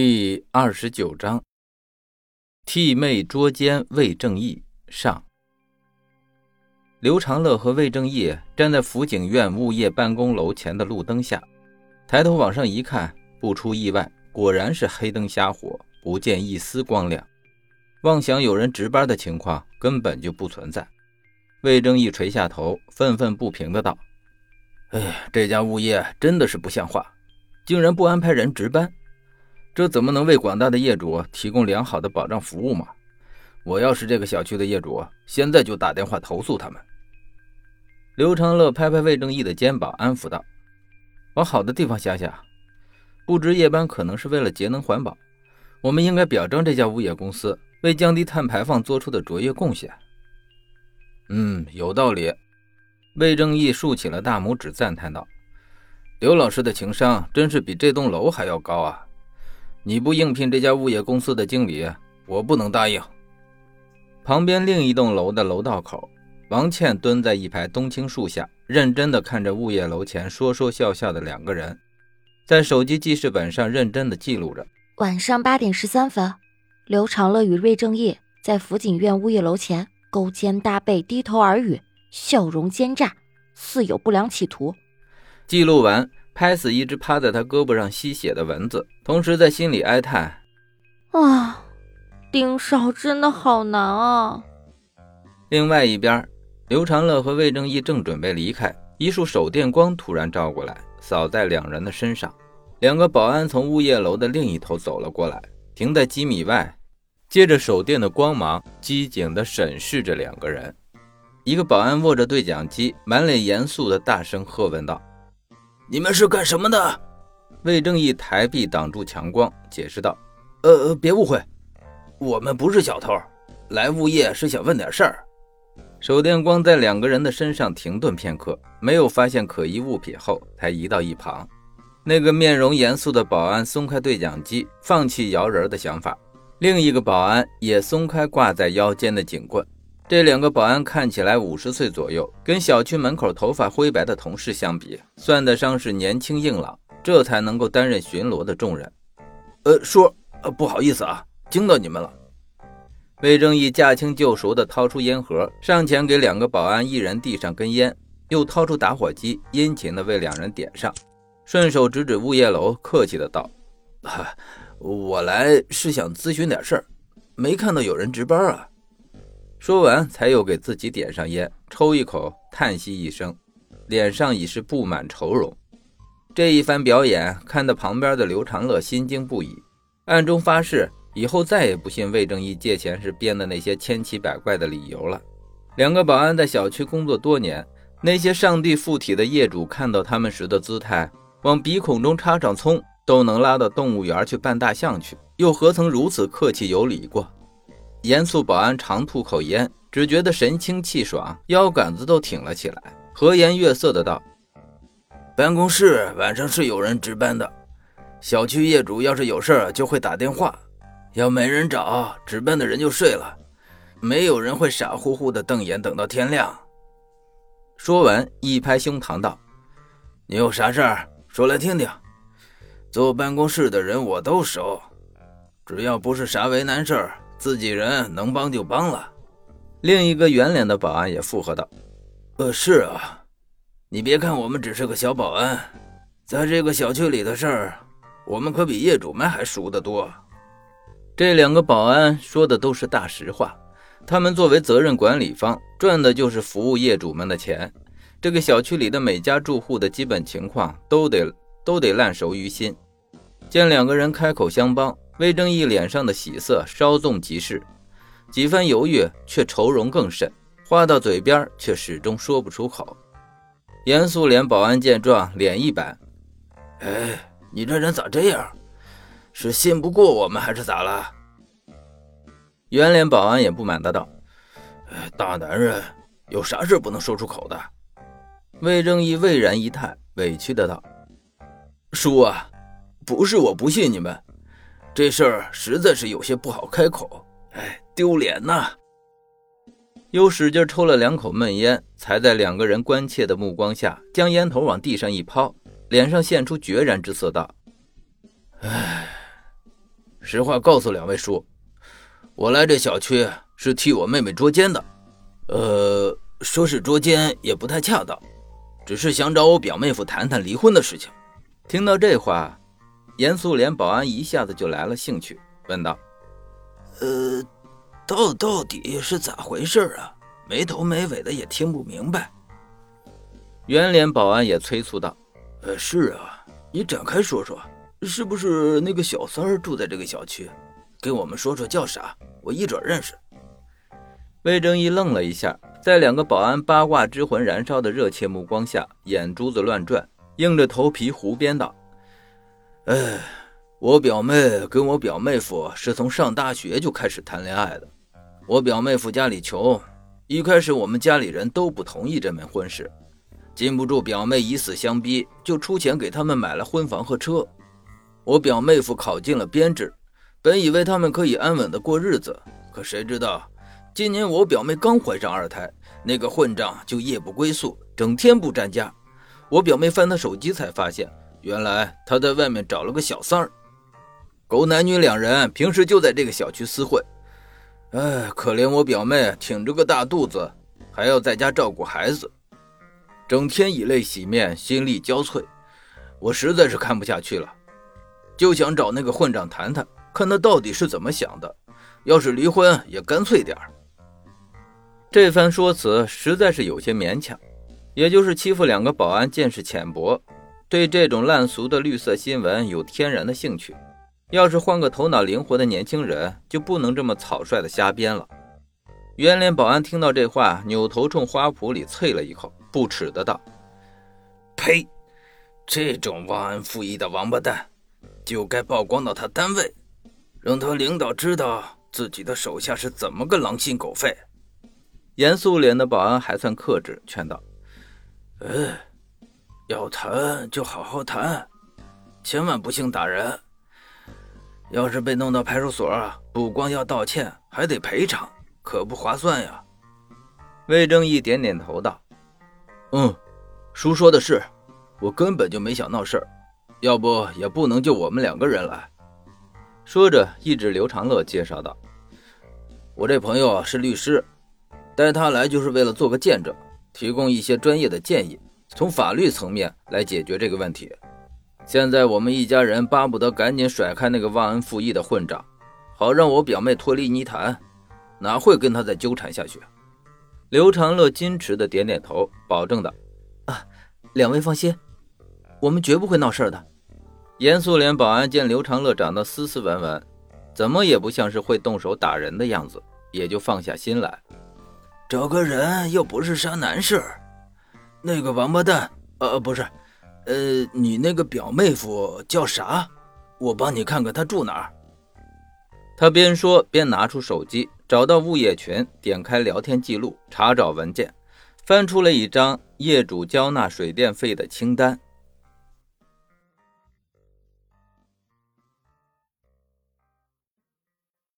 第二十九章，替妹捉奸魏正义上。刘长乐和魏正义站在辅警院物业办公楼前的路灯下，抬头往上一看，不出意外，果然是黑灯瞎火，不见一丝光亮。妄想有人值班的情况根本就不存在。魏正义垂下头，愤愤不平的道：“哎，这家物业真的是不像话，竟然不安排人值班。”这怎么能为广大的业主提供良好的保障服务嘛？我要是这个小区的业主，现在就打电话投诉他们。刘长乐拍拍魏正义的肩膀，安抚道：“往好的地方想想，不值夜班可能是为了节能环保，我们应该表彰这家物业公司为降低碳排放做出的卓越贡献。”嗯，有道理。魏正义竖起了大拇指，赞叹道：“刘老师的情商真是比这栋楼还要高啊！”你不应聘这家物业公司的经理，我不能答应。旁边另一栋楼的楼道口，王倩蹲在一排冬青树下，认真地看着物业楼前说说笑笑的两个人，在手机记事本上认真地记录着。晚上八点十三分，刘长乐与瑞正义在辅警院物业楼前勾肩搭背，低头耳语，笑容奸诈，似有不良企图。记录完。拍死一只趴在他胳膊上吸血的蚊子，同时在心里哀叹：“啊，盯梢真的好难啊。”另外一边，刘长乐和魏正义正准备离开，一束手电光突然照过来，扫在两人的身上。两个保安从物业楼的另一头走了过来，停在几米外，借着手电的光芒，机警地审视着两个人。一个保安握着对讲机，满脸严肃地大声喝问道。你们是干什么的？魏正义抬臂挡住强光，解释道：“呃，别误会，我们不是小偷，来物业是想问点事儿。”手电光在两个人的身上停顿片刻，没有发现可疑物品后，才移到一旁。那个面容严肃的保安松开对讲机，放弃摇人的想法。另一个保安也松开挂在腰间的警棍。这两个保安看起来五十岁左右，跟小区门口头发灰白的同事相比，算得上是年轻硬朗，这才能够担任巡逻的重任。呃，叔，呃，不好意思啊，惊到你们了。魏正义驾轻就熟地掏出烟盒，上前给两个保安一人递上根烟，又掏出打火机，殷勤地为两人点上，顺手指指物业楼，客气地道：“我来是想咨询点事儿，没看到有人值班啊。”说完，才又给自己点上烟，抽一口，叹息一声，脸上已是布满愁容。这一番表演，看得旁边的刘长乐心惊不已，暗中发誓以后再也不信魏正义借钱时编的那些千奇百怪的理由了。两个保安在小区工作多年，那些上帝附体的业主看到他们时的姿态，往鼻孔中插上葱都能拉到动物园去扮大象去，又何曾如此客气有礼过？严肃保安长吐口烟，只觉得神清气爽，腰杆子都挺了起来，和颜悦色的道：“办公室晚上是有人值班的，小区业主要是有事就会打电话，要没人找，值班的人就睡了，没有人会傻乎乎的瞪眼等到天亮。”说完，一拍胸膛道：“你有啥事儿说来听听，坐办公室的人我都熟，只要不是啥为难事儿。”自己人能帮就帮了。另一个圆脸的保安也附和道：“呃，是啊，你别看我们只是个小保安，在这个小区里的事儿，我们可比业主们还熟得多。”这两个保安说的都是大实话。他们作为责任管理方，赚的就是服务业主们的钱。这个小区里的每家住户的基本情况都得都得烂熟于心。见两个人开口相帮。魏正义脸上的喜色稍纵即逝，几番犹豫却愁容更甚，话到嘴边却始终说不出口。严肃脸保安见状，脸一板：“哎，你这人咋这样？是信不过我们还是咋了？”圆脸保安也不满的道：“哎，大男人有啥事不能说出口的？”魏正义魏然一叹，委屈的道：“叔啊，不是我不信你们。”这事儿实在是有些不好开口，哎，丢脸呐！又使劲抽了两口闷烟，才在两个人关切的目光下，将烟头往地上一抛，脸上现出决然之色，道：“哎，实话告诉两位叔，我来这小区是替我妹妹捉奸的。呃，说是捉奸也不太恰当，只是想找我表妹夫谈谈离婚的事情。听到这话，严肃脸保安一下子就来了兴趣，问道：“呃，到到底是咋回事啊？没头没尾的也听不明白。”圆脸保安也催促道：“呃，是啊，你展开说说，是不是那个小三儿住在这个小区？给我们说说叫啥，我一准认识。”魏征义愣了一下，在两个保安八卦之魂燃烧的热切目光下，眼珠子乱转，硬着头皮胡编道：“哎，我表妹跟我表妹夫是从上大学就开始谈恋爱的。我表妹夫家里穷，一开始我们家里人都不同意这门婚事。”禁不住表妹以死相逼，就出钱给他们买了婚房和车。我表妹夫考进了编制，本以为他们可以安稳的过日子，可谁知道，今年我表妹刚怀上二胎，那个混账就夜不归宿，整天不沾家。我表妹翻他手机才发现，原来他在外面找了个小三儿，狗男女两人平时就在这个小区私会。哎，可怜我表妹挺着个大肚子，还要在家照顾孩子。整天以泪洗面，心力交瘁，我实在是看不下去了，就想找那个混账谈谈，看他到底是怎么想的。要是离婚也干脆点。这番说辞实在是有些勉强，也就是欺负两个保安见识浅薄，对这种烂俗的绿色新闻有天然的兴趣。要是换个头脑灵活的年轻人，就不能这么草率的瞎编了。圆脸保安听到这话，扭头冲花圃里啐了一口。不耻的道：“呸！这种忘恩负义的王八蛋，就该曝光到他单位，让他领导知道自己的手下是怎么个狼心狗肺。”严肃脸的保安还算克制，劝道：“呃，要谈就好好谈，千万不幸打人。要是被弄到派出所，不光要道歉，还得赔偿，可不划算呀。”魏正义点点头道。嗯，叔说的是，我根本就没想闹事儿，要不也不能就我们两个人来。说着，一指刘长乐，介绍道：“我这朋友是律师，带他来就是为了做个见证，提供一些专业的建议，从法律层面来解决这个问题。现在我们一家人巴不得赶紧甩开那个忘恩负义的混账，好让我表妹脱离泥潭，哪会跟他再纠缠下去？”刘长乐矜持的点点头，保证道：“啊，两位放心，我们绝不会闹事的。”严肃脸保安见刘长乐长得斯斯文文，怎么也不像是会动手打人的样子，也就放下心来。找个人又不是啥难事儿。那个王八蛋，呃，不是，呃，你那个表妹夫叫啥？我帮你看看他住哪儿。他边说边拿出手机。找到物业群，点开聊天记录，查找文件，翻出了一张业主交纳水电费的清单。